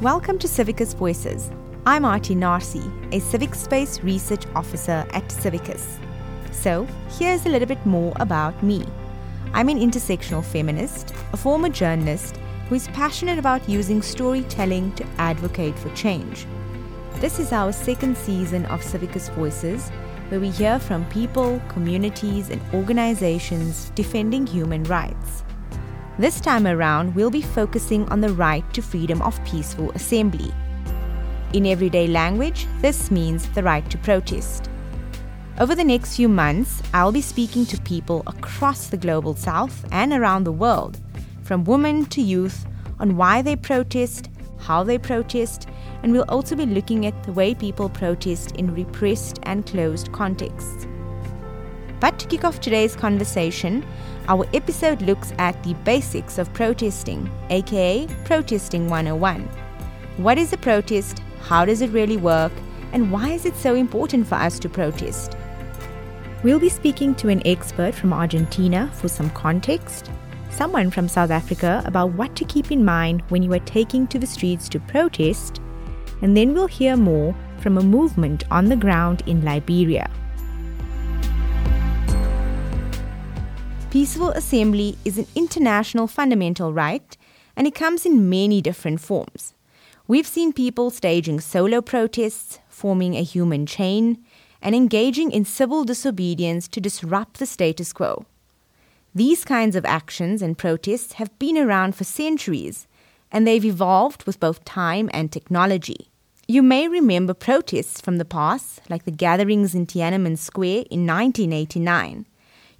Welcome to Civicus Voices. I'm Aarti Narsee, a Civic Space Research Officer at Civicus. So, here's a little bit more about me. I'm an intersectional feminist, a former journalist who is passionate about using storytelling to advocate for change. This is our second season of Civicus Voices, where we hear from people, communities, and organizations defending human rights. This time around, we'll be focusing on the right to freedom of peaceful assembly. In everyday language, this means the right to protest. Over the next few months, I'll be speaking to people across the global south and around the world, from women to youth, on why they protest, how they protest, and we'll also be looking at the way people protest in repressed and closed contexts. But to kick off today's conversation, our episode looks at the basics of protesting, aka Protesting 101. What is a protest? How does it really work? And why is it so important for us to protest? We'll be speaking to an expert from Argentina for some context, someone from South Africa about what to keep in mind when you are taking to the streets to protest, and then we'll hear more from a movement on the ground in Liberia. Peaceful assembly is an international fundamental right, and it comes in many different forms. We've seen people staging solo protests, forming a human chain, and engaging in civil disobedience to disrupt the status quo. These kinds of actions and protests have been around for centuries, and they've evolved with both time and technology. You may remember protests from the past, like the gatherings in Tiananmen Square in 1989.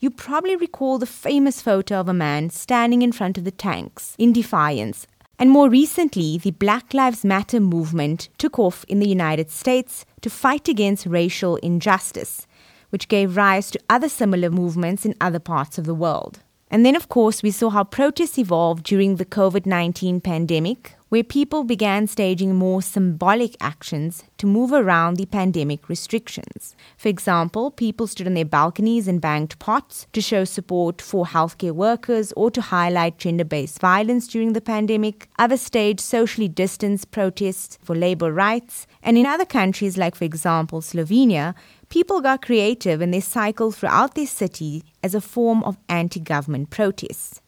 You probably recall the famous photo of a man standing in front of the tanks in defiance. And more recently, the Black Lives Matter movement took off in the United States to fight against racial injustice which gave rise to other similar movements in other parts of the world. And then, of course, we saw how protests evolved during the COVID 19 pandemic, where people began staging more symbolic actions to move around the pandemic restrictions. For example, people stood on their balconies and banged pots to show support for healthcare workers or to highlight gender based violence during the pandemic. Others staged socially distanced protests for labor rights. And in other countries, like, for example, Slovenia, people got creative and they cycled throughout their city as a form of anti government protests.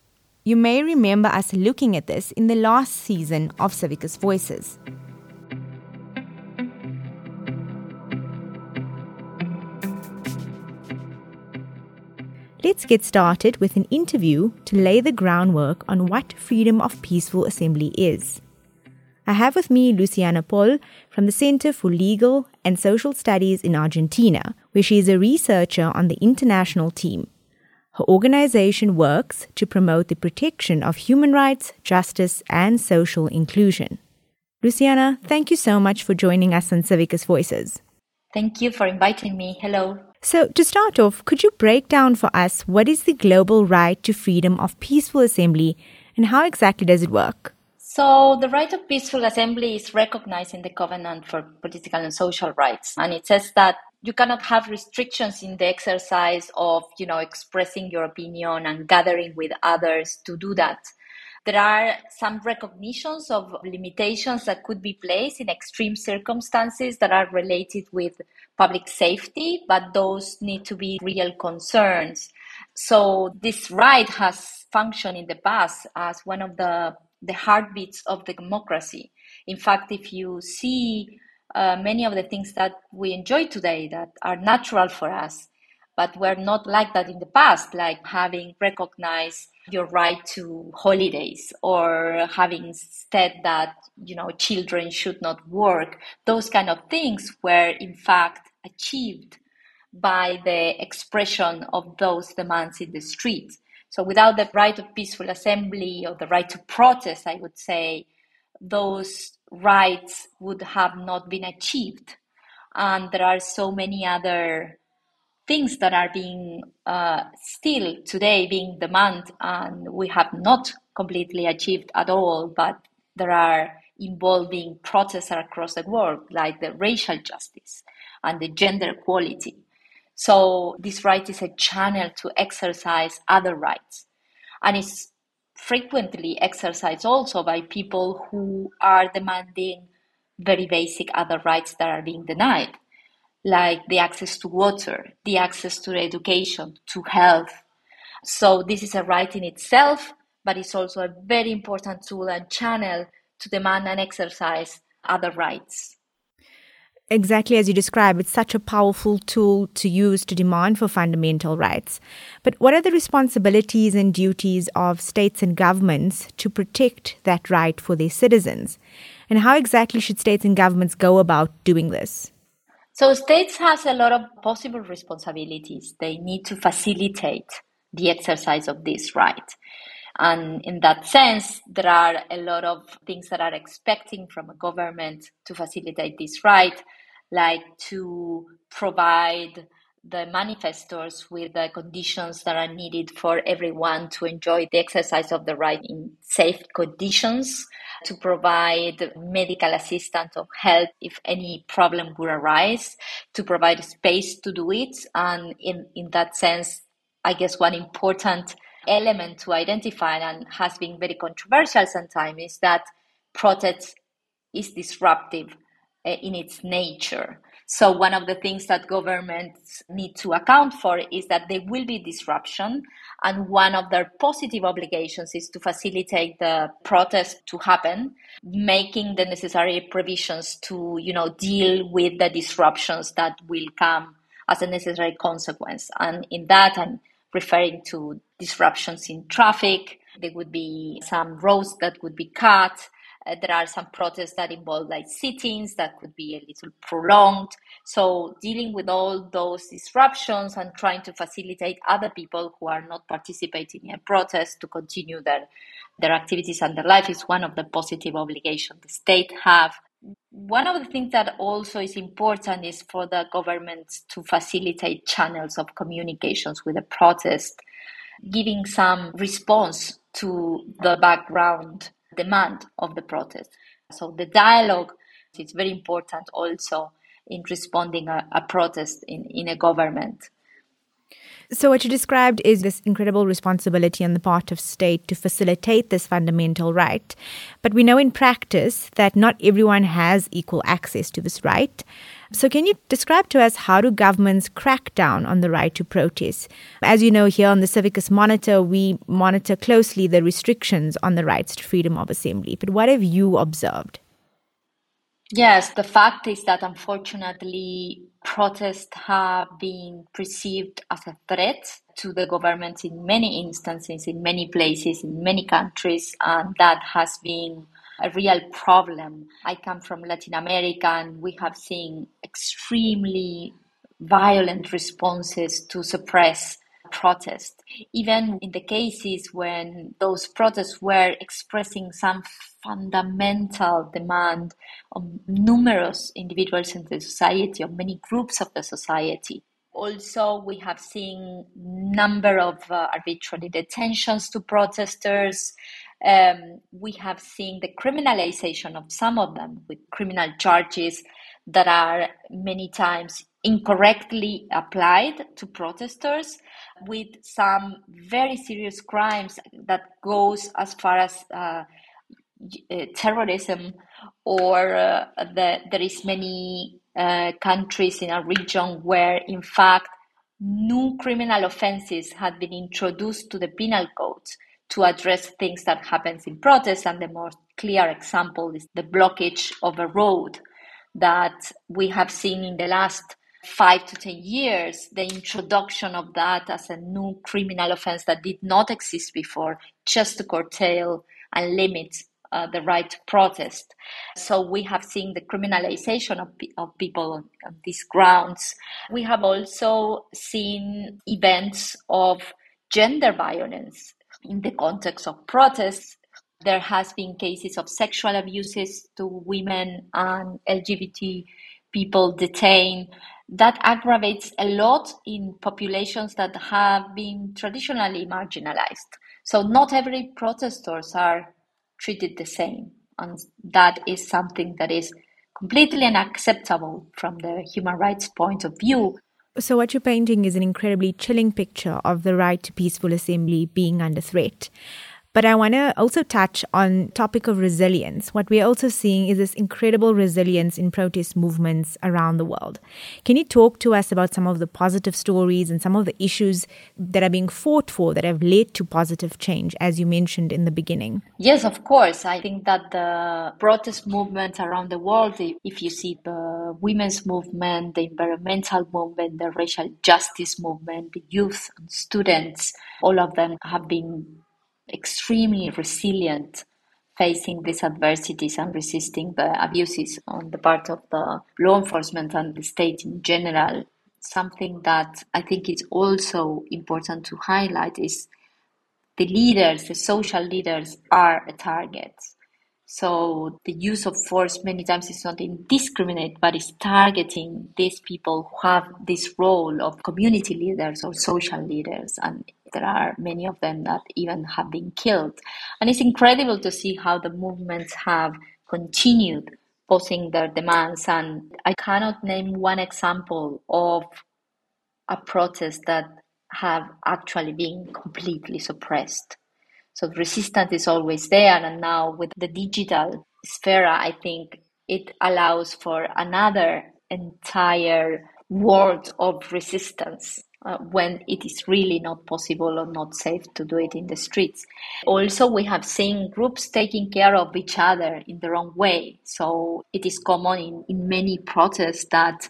You may remember us looking at this in the last season of Civicus Voices. Let's get started with an interview to lay the groundwork on what freedom of peaceful assembly is. I have with me Luciana Pol from the Center for Legal and Social Studies in Argentina, where she is a researcher on the international team. Her organization works to promote the protection of human rights, justice, and social inclusion. Luciana, thank you so much for joining us on Civicus Voices. Thank you for inviting me. Hello. So, to start off, could you break down for us what is the global right to freedom of peaceful assembly and how exactly does it work? So, the right of peaceful assembly is recognized in the Covenant for Political and Social Rights. And it says that you cannot have restrictions in the exercise of, you know, expressing your opinion and gathering with others to do that. There are some recognitions of limitations that could be placed in extreme circumstances that are related with public safety, but those need to be real concerns. So this right has functioned in the past as one of the the heartbeats of the democracy. In fact, if you see uh, many of the things that we enjoy today that are natural for us, but were not like that in the past, like having recognized your right to holidays or having said that you know children should not work. Those kind of things were in fact achieved by the expression of those demands in the streets so without the right of peaceful assembly or the right to protest, I would say, those rights would have not been achieved. And there are so many other things that are being uh, still today being demanded, and we have not completely achieved at all, but there are involving protests across the world, like the racial justice and the gender equality. So this right is a channel to exercise other rights. And it's frequently exercised also by people who are demanding very basic other rights that are being denied, like the access to water, the access to education, to health. So, this is a right in itself, but it's also a very important tool and channel to demand and exercise other rights. Exactly as you describe, it's such a powerful tool to use to demand for fundamental rights. But what are the responsibilities and duties of states and governments to protect that right for their citizens? And how exactly should states and governments go about doing this? So states has a lot of possible responsibilities. They need to facilitate the exercise of this right. And in that sense, there are a lot of things that are expecting from a government to facilitate this right, like to provide the manifestors with the conditions that are needed for everyone to enjoy the exercise of the right in safe conditions, to provide medical assistance or help if any problem would arise, to provide space to do it. And in, in that sense, I guess one important element to identify and has been very controversial sometimes is that protest is disruptive eh, in its nature. So one of the things that governments need to account for is that there will be disruption. And one of their positive obligations is to facilitate the protest to happen, making the necessary provisions to, you know, deal with the disruptions that will come as a necessary consequence. And in that, I'm referring to disruptions in traffic. There would be some roads that would be cut uh, there are some protests that involve like sit-ins that could be a little prolonged. So dealing with all those disruptions and trying to facilitate other people who are not participating in a protest to continue their their activities and their life is one of the positive obligations the state have. One of the things that also is important is for the government to facilitate channels of communications with the protest, giving some response to the background demand of the protest. So the dialogue is very important also in responding a, a protest in, in a government. So, what you described is this incredible responsibility on the part of state to facilitate this fundamental right. But we know in practice that not everyone has equal access to this right. So, can you describe to us how do governments crack down on the right to protest? As you know, here on the Civicus Monitor, we monitor closely the restrictions on the rights to freedom of assembly. But what have you observed? Yes, the fact is that unfortunately, protests have been perceived as a threat to the government in many instances, in many places, in many countries, and that has been a real problem. I come from Latin America and we have seen extremely violent responses to suppress protest. Even in the cases when those protests were expressing some fundamental demand of numerous individuals in the society, of many groups of the society. Also, we have seen number of uh, arbitrary detentions to protesters, um, we have seen the criminalization of some of them with criminal charges that are many times incorrectly applied to protesters with some very serious crimes that goes as far as uh, uh, terrorism or uh, the, there is many uh, countries in a region where in fact new criminal offenses had been introduced to the penal codes to address things that happens in protests. And the most clear example is the blockage of a road that we have seen in the last five to 10 years, the introduction of that as a new criminal offense that did not exist before, just to curtail and limit uh, the right to protest. So we have seen the criminalization of, of people on, on these grounds. We have also seen events of gender violence in the context of protests, there has been cases of sexual abuses to women and LGBT people detained. That aggravates a lot in populations that have been traditionally marginalized. So not every protesters are treated the same. And that is something that is completely unacceptable from the human rights point of view. So, what you're painting is an incredibly chilling picture of the right to peaceful assembly being under threat. But I want to also touch on topic of resilience. What we're also seeing is this incredible resilience in protest movements around the world. Can you talk to us about some of the positive stories and some of the issues that are being fought for that have led to positive change, as you mentioned in the beginning? Yes, of course. I think that the protest movements around the world, if you see the women's movement, the environmental movement, the racial justice movement, the youth and students, all of them have been extremely resilient facing these adversities and resisting the abuses on the part of the law enforcement and the state in general. Something that I think is also important to highlight is the leaders, the social leaders, are a target. So the use of force many times is not indiscriminate, but is targeting these people who have this role of community leaders or social leaders. And there are many of them that even have been killed. And it's incredible to see how the movements have continued posing their demands. And I cannot name one example of a protest that have actually been completely suppressed. So resistance is always there, and now with the digital sphere, I think it allows for another entire world of resistance uh, when it is really not possible or not safe to do it in the streets. Also, we have seen groups taking care of each other in their own way. So it is common in, in many protests that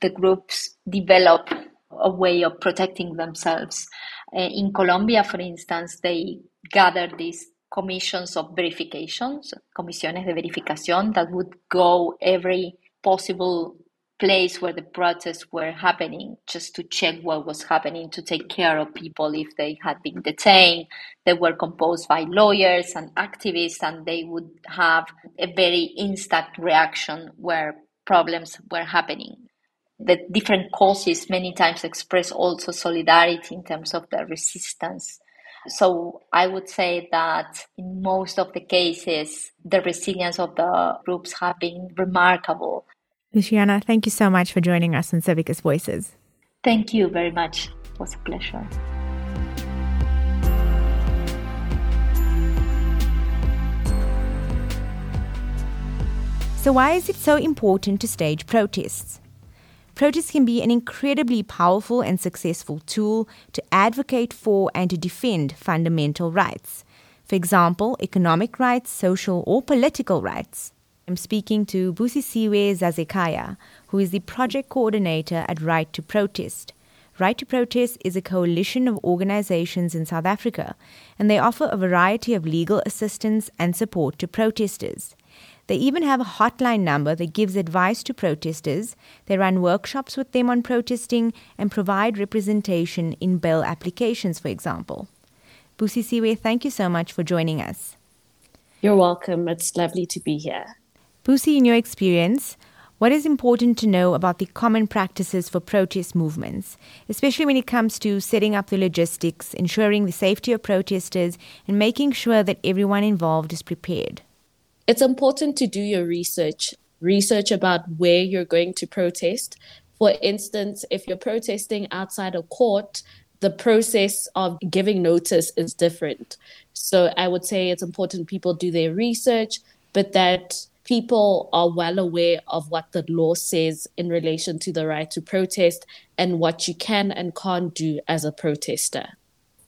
the groups develop a way of protecting themselves. Uh, in Colombia, for instance, they gather these commissions of verifications, comisiones de verificación, that would go every possible place where the protests were happening just to check what was happening, to take care of people if they had been detained. They were composed by lawyers and activists, and they would have a very instant reaction where problems were happening. The different causes many times express also solidarity in terms of the resistance so I would say that in most of the cases, the resilience of the groups have been remarkable. Luciana, thank you so much for joining us on Civicus Voices. Thank you very much. It was a pleasure. So, why is it so important to stage protests? Protests can be an incredibly powerful and successful tool to advocate for and to defend fundamental rights. For example, economic rights, social or political rights. I'm speaking to Busisiwe Zazekaya, who is the project coordinator at Right to Protest. Right to Protest is a coalition of organizations in South Africa, and they offer a variety of legal assistance and support to protesters. They even have a hotline number that gives advice to protesters. They run workshops with them on protesting and provide representation in bail applications, for example. Busisiwe, thank you so much for joining us. You're welcome. It's lovely to be here. Busi, in your experience, what is important to know about the common practices for protest movements, especially when it comes to setting up the logistics, ensuring the safety of protesters, and making sure that everyone involved is prepared? It's important to do your research, research about where you're going to protest. For instance, if you're protesting outside a court, the process of giving notice is different. So I would say it's important people do their research, but that people are well aware of what the law says in relation to the right to protest and what you can and can't do as a protester.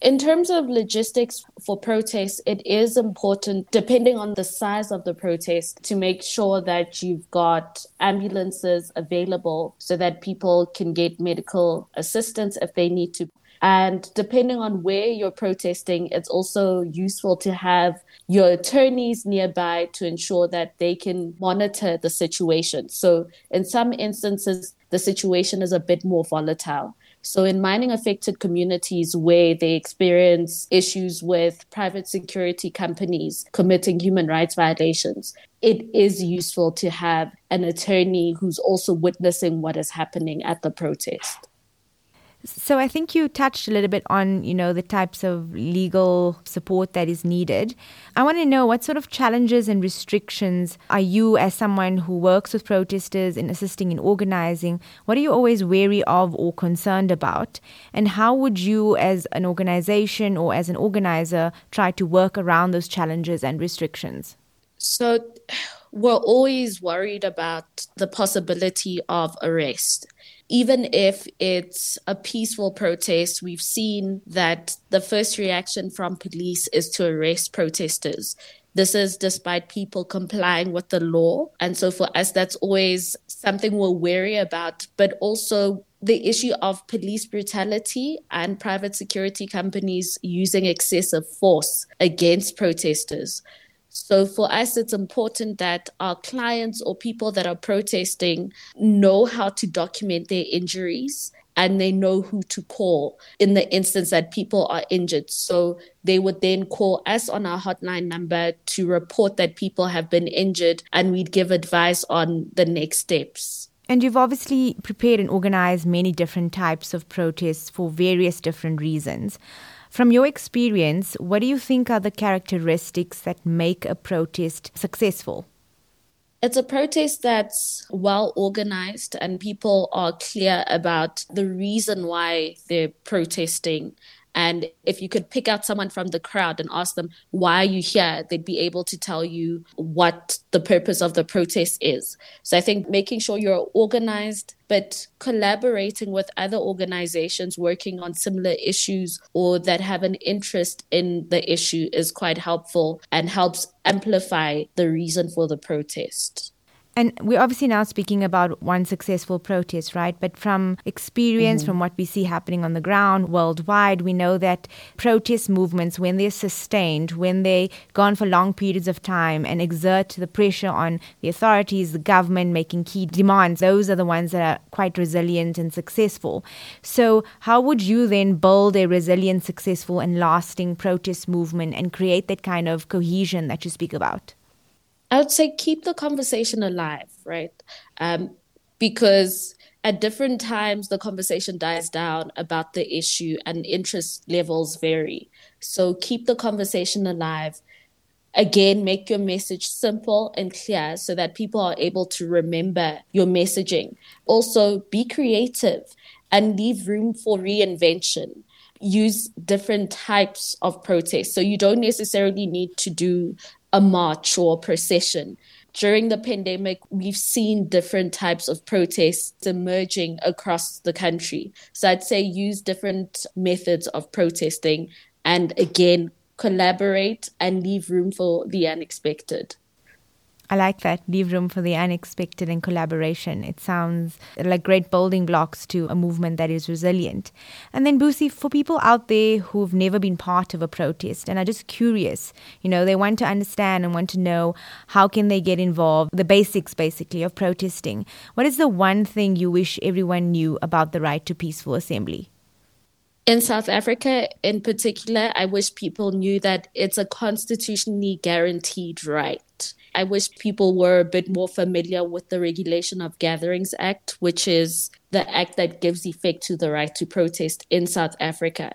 In terms of logistics for protests, it is important, depending on the size of the protest, to make sure that you've got ambulances available so that people can get medical assistance if they need to. And depending on where you're protesting, it's also useful to have your attorneys nearby to ensure that they can monitor the situation. So, in some instances, the situation is a bit more volatile. So, in mining affected communities where they experience issues with private security companies committing human rights violations, it is useful to have an attorney who's also witnessing what is happening at the protest. So I think you touched a little bit on, you know, the types of legal support that is needed. I want to know what sort of challenges and restrictions are you as someone who works with protesters in assisting in organizing, what are you always wary of or concerned about? And how would you as an organization or as an organizer try to work around those challenges and restrictions? So we're always worried about the possibility of arrest even if it's a peaceful protest, we've seen that the first reaction from police is to arrest protesters. This is despite people complying with the law. And so for us, that's always something we're wary about, but also the issue of police brutality and private security companies using excessive force against protesters. So for us, it's important that our clients or people that are protesting know how to document their injuries and they know who to call in the instance that people are injured. So they would then call us on our hotline number to report that people have been injured and we'd give advice on the next steps. And you've obviously prepared and organized many different types of protests for various different reasons. From your experience, what do you think are the characteristics that make a protest successful? It's a protest that's well organized and people are clear about the reason why they're protesting and if you could pick out someone from the crowd and ask them, why are you here? They'd be able to tell you what the purpose of the protest is. So I think making sure you're organized, but collaborating with other organizations working on similar issues or that have an interest in the issue is quite helpful and helps amplify the reason for the protest. And we're obviously now speaking about one successful protest, right? But from experience, mm-hmm. from what we see happening on the ground worldwide, we know that protest movements, when they're sustained, when they go on for long periods of time and exert the pressure on the authorities, the government, making key demands, those are the ones that are quite resilient and successful. So, how would you then build a resilient, successful, and lasting protest movement and create that kind of cohesion that you speak about? I would say keep the conversation alive, right? Um, because at different times the conversation dies down about the issue and interest levels vary. So keep the conversation alive. Again, make your message simple and clear so that people are able to remember your messaging. Also, be creative and leave room for reinvention use different types of protests. So you don't necessarily need to do a march or a procession. During the pandemic, we've seen different types of protests emerging across the country. So I'd say use different methods of protesting and again, collaborate and leave room for the unexpected. I like that. Leave room for the unexpected and collaboration. It sounds like great building blocks to a movement that is resilient. And then, Busi, for people out there who've never been part of a protest and are just curious, you know, they want to understand and want to know how can they get involved, the basics basically of protesting. What is the one thing you wish everyone knew about the right to peaceful assembly? In South Africa, in particular, I wish people knew that it's a constitutionally guaranteed right I wish people were a bit more familiar with the Regulation of Gatherings Act, which is the act that gives effect to the right to protest in South Africa.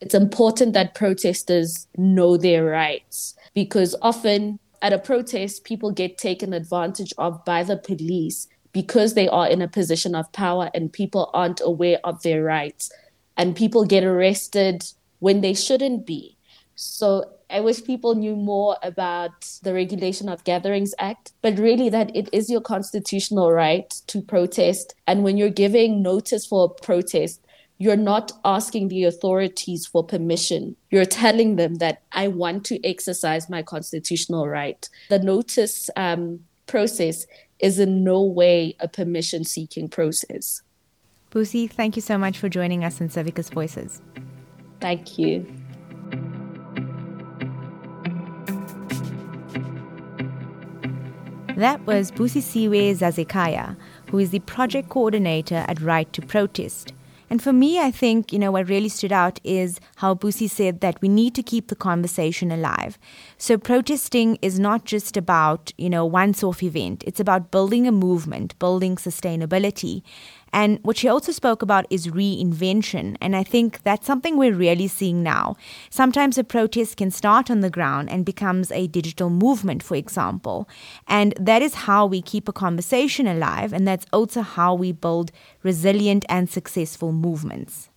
It's important that protesters know their rights because often at a protest, people get taken advantage of by the police because they are in a position of power and people aren't aware of their rights. And people get arrested when they shouldn't be. So I wish people knew more about the Regulation of Gatherings Act, but really that it is your constitutional right to protest. And when you're giving notice for a protest, you're not asking the authorities for permission. You're telling them that I want to exercise my constitutional right. The notice um, process is in no way a permission seeking process. Busi, thank you so much for joining us in Civicus Voices. Thank you. That was Busisiwe Zazekaya, who is the project coordinator at Right to Protest. And for me, I think, you know, what really stood out is how Busi said that we need to keep the conversation alive. So protesting is not just about, you know, once off event. It's about building a movement, building sustainability. And what she also spoke about is reinvention. And I think that's something we're really seeing now. Sometimes a protest can start on the ground and becomes a digital movement, for example. And that is how we keep a conversation alive. And that's also how we build resilient and successful movements.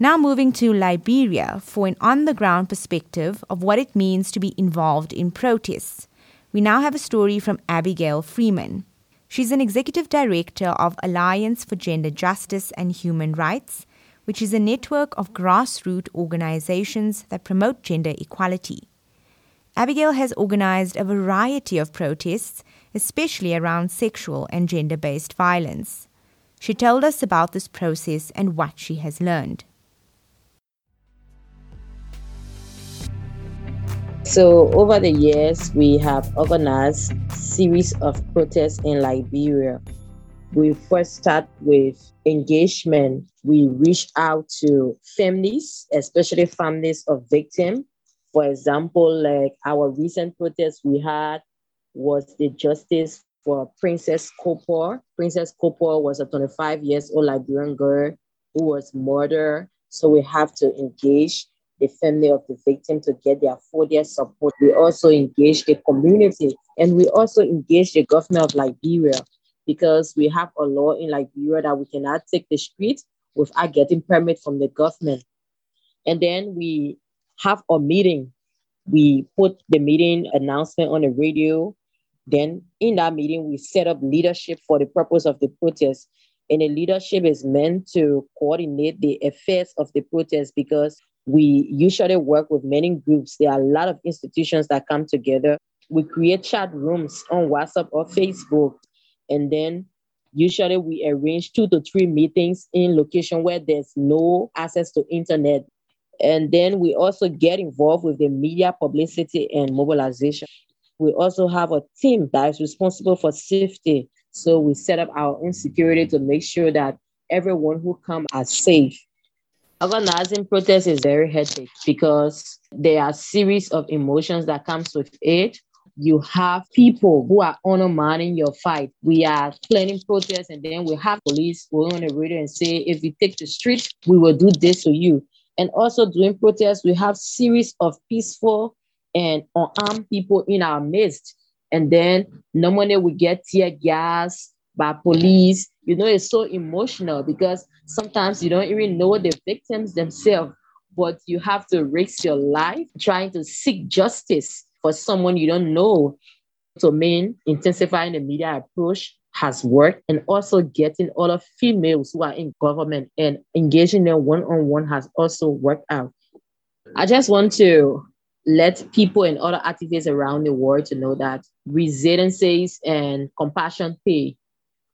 Now moving to Liberia for an on the ground perspective of what it means to be involved in protests. We now have a story from Abigail Freeman. She's an executive director of Alliance for Gender Justice and Human Rights, which is a network of grassroots organizations that promote gender equality. Abigail has organized a variety of protests, especially around sexual and gender based violence. She told us about this process and what she has learned. So over the years, we have organized series of protests in Liberia. We first start with engagement. We reach out to families, especially families of victims. For example, like our recent protest we had was the justice for Princess Cooper. Princess Cooper was a 25 years old Liberian girl who was murdered. So we have to engage the family of the victim to get their full support. We also engage the community and we also engage the government of Liberia because we have a law in Liberia that we cannot take the street without getting permit from the government. And then we have a meeting. We put the meeting announcement on the radio. Then in that meeting, we set up leadership for the purpose of the protest. And the leadership is meant to coordinate the affairs of the protest because we usually work with many groups. There are a lot of institutions that come together. We create chat rooms on WhatsApp or Facebook. And then usually we arrange two to three meetings in location where there's no access to internet. And then we also get involved with the media publicity and mobilization. We also have a team that is responsible for safety. So we set up our own security to make sure that everyone who come are safe. Organizing protest is very hectic because there are series of emotions that comes with it. You have people who are undermining your fight. We are planning protests, and then we have police going on the radio and say, if you take the street, we will do this to you. And also doing protests, we have series of peaceful and unarmed people in our midst. And then normally we get tear gas by police. You know, it's so emotional because sometimes you don't even know the victims themselves, but you have to risk your life trying to seek justice for someone you don't know. So, main intensifying the media approach has worked, and also getting all of females who are in government and engaging them one on one has also worked out. I just want to let people and other activists around the world to know that resiliences and compassion pay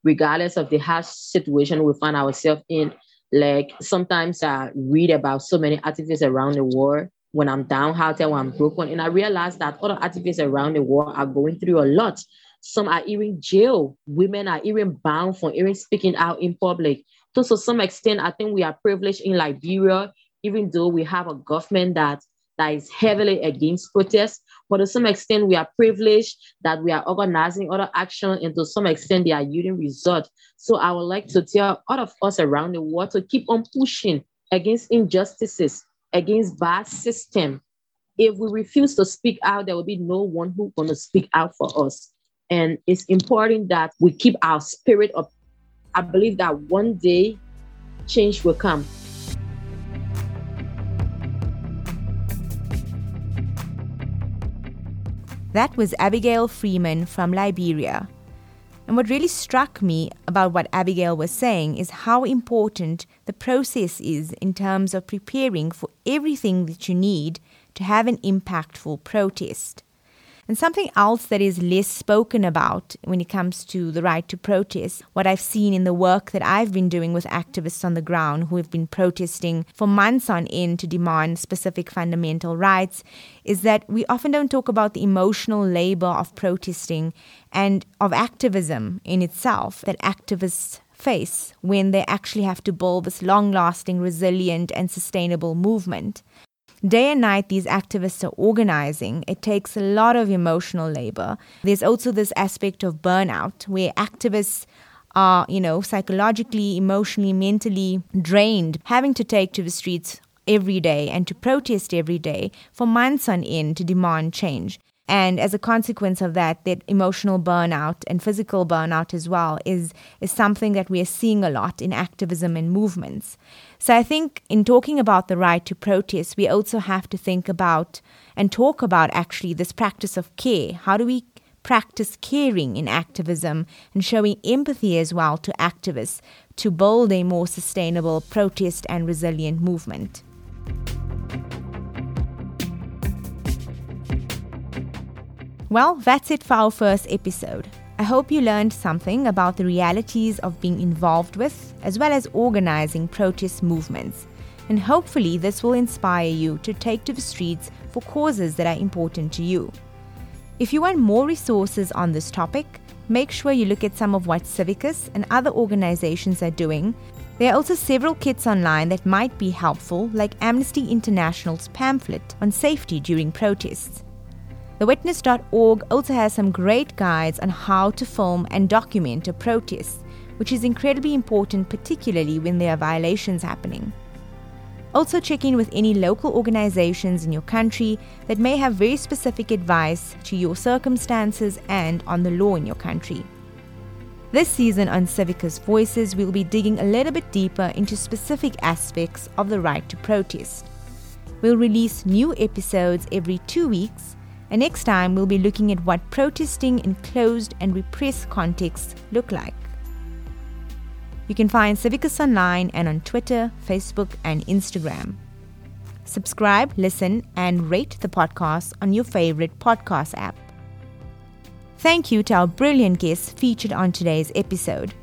regardless of the harsh situation we find ourselves in. Like sometimes I read about so many activists around the world when I'm downhearted, when I'm broken, and I realize that other activists around the world are going through a lot. Some are even jail. Women are even bound for even speaking out in public. So, to some extent, I think we are privileged in Liberia, even though we have a government that that is heavily against protests. But to some extent, we are privileged that we are organizing other action, and to some extent, they are yielding results. So I would like to tell all of us around the world to keep on pushing against injustices, against bad system. If we refuse to speak out, there will be no one who's going to speak out for us. And it's important that we keep our spirit up. I believe that one day change will come. That was Abigail Freeman from Liberia. And what really struck me about what Abigail was saying is how important the process is in terms of preparing for everything that you need to have an impactful protest. And something else that is less spoken about when it comes to the right to protest, what I've seen in the work that I've been doing with activists on the ground who have been protesting for months on end to demand specific fundamental rights, is that we often don't talk about the emotional labor of protesting and of activism in itself that activists face when they actually have to build this long lasting, resilient, and sustainable movement. Day and night, these activists are organizing. It takes a lot of emotional labor. There's also this aspect of burnout where activists are, you know, psychologically, emotionally, mentally drained, having to take to the streets every day and to protest every day for months on end to demand change. And as a consequence of that, that emotional burnout and physical burnout as well is, is something that we are seeing a lot in activism and movements. So I think in talking about the right to protest, we also have to think about and talk about actually this practice of care. How do we practice caring in activism and showing empathy as well to activists to build a more sustainable protest and resilient movement? Well, that's it for our first episode. I hope you learned something about the realities of being involved with, as well as organizing protest movements. And hopefully, this will inspire you to take to the streets for causes that are important to you. If you want more resources on this topic, make sure you look at some of what Civicus and other organizations are doing. There are also several kits online that might be helpful, like Amnesty International's pamphlet on safety during protests. TheWitness.org also has some great guides on how to film and document a protest, which is incredibly important, particularly when there are violations happening. Also, check in with any local organizations in your country that may have very specific advice to your circumstances and on the law in your country. This season on Civicus Voices, we'll be digging a little bit deeper into specific aspects of the right to protest. We'll release new episodes every two weeks and next time, we'll be looking at what protesting in closed and repressed contexts look like. You can find Civicus online and on Twitter, Facebook, and Instagram. Subscribe, listen, and rate the podcast on your favorite podcast app. Thank you to our brilliant guests featured on today's episode.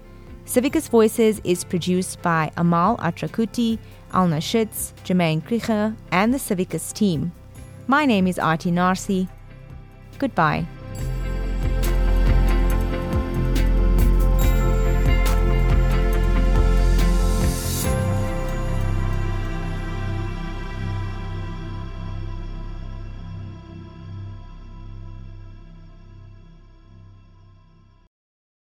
Civicus Voices is produced by Amal Atrakuti, Alna Schutz, Jermaine Krieger, and the Civicus team. My name is Aarti Narsee. Goodbye.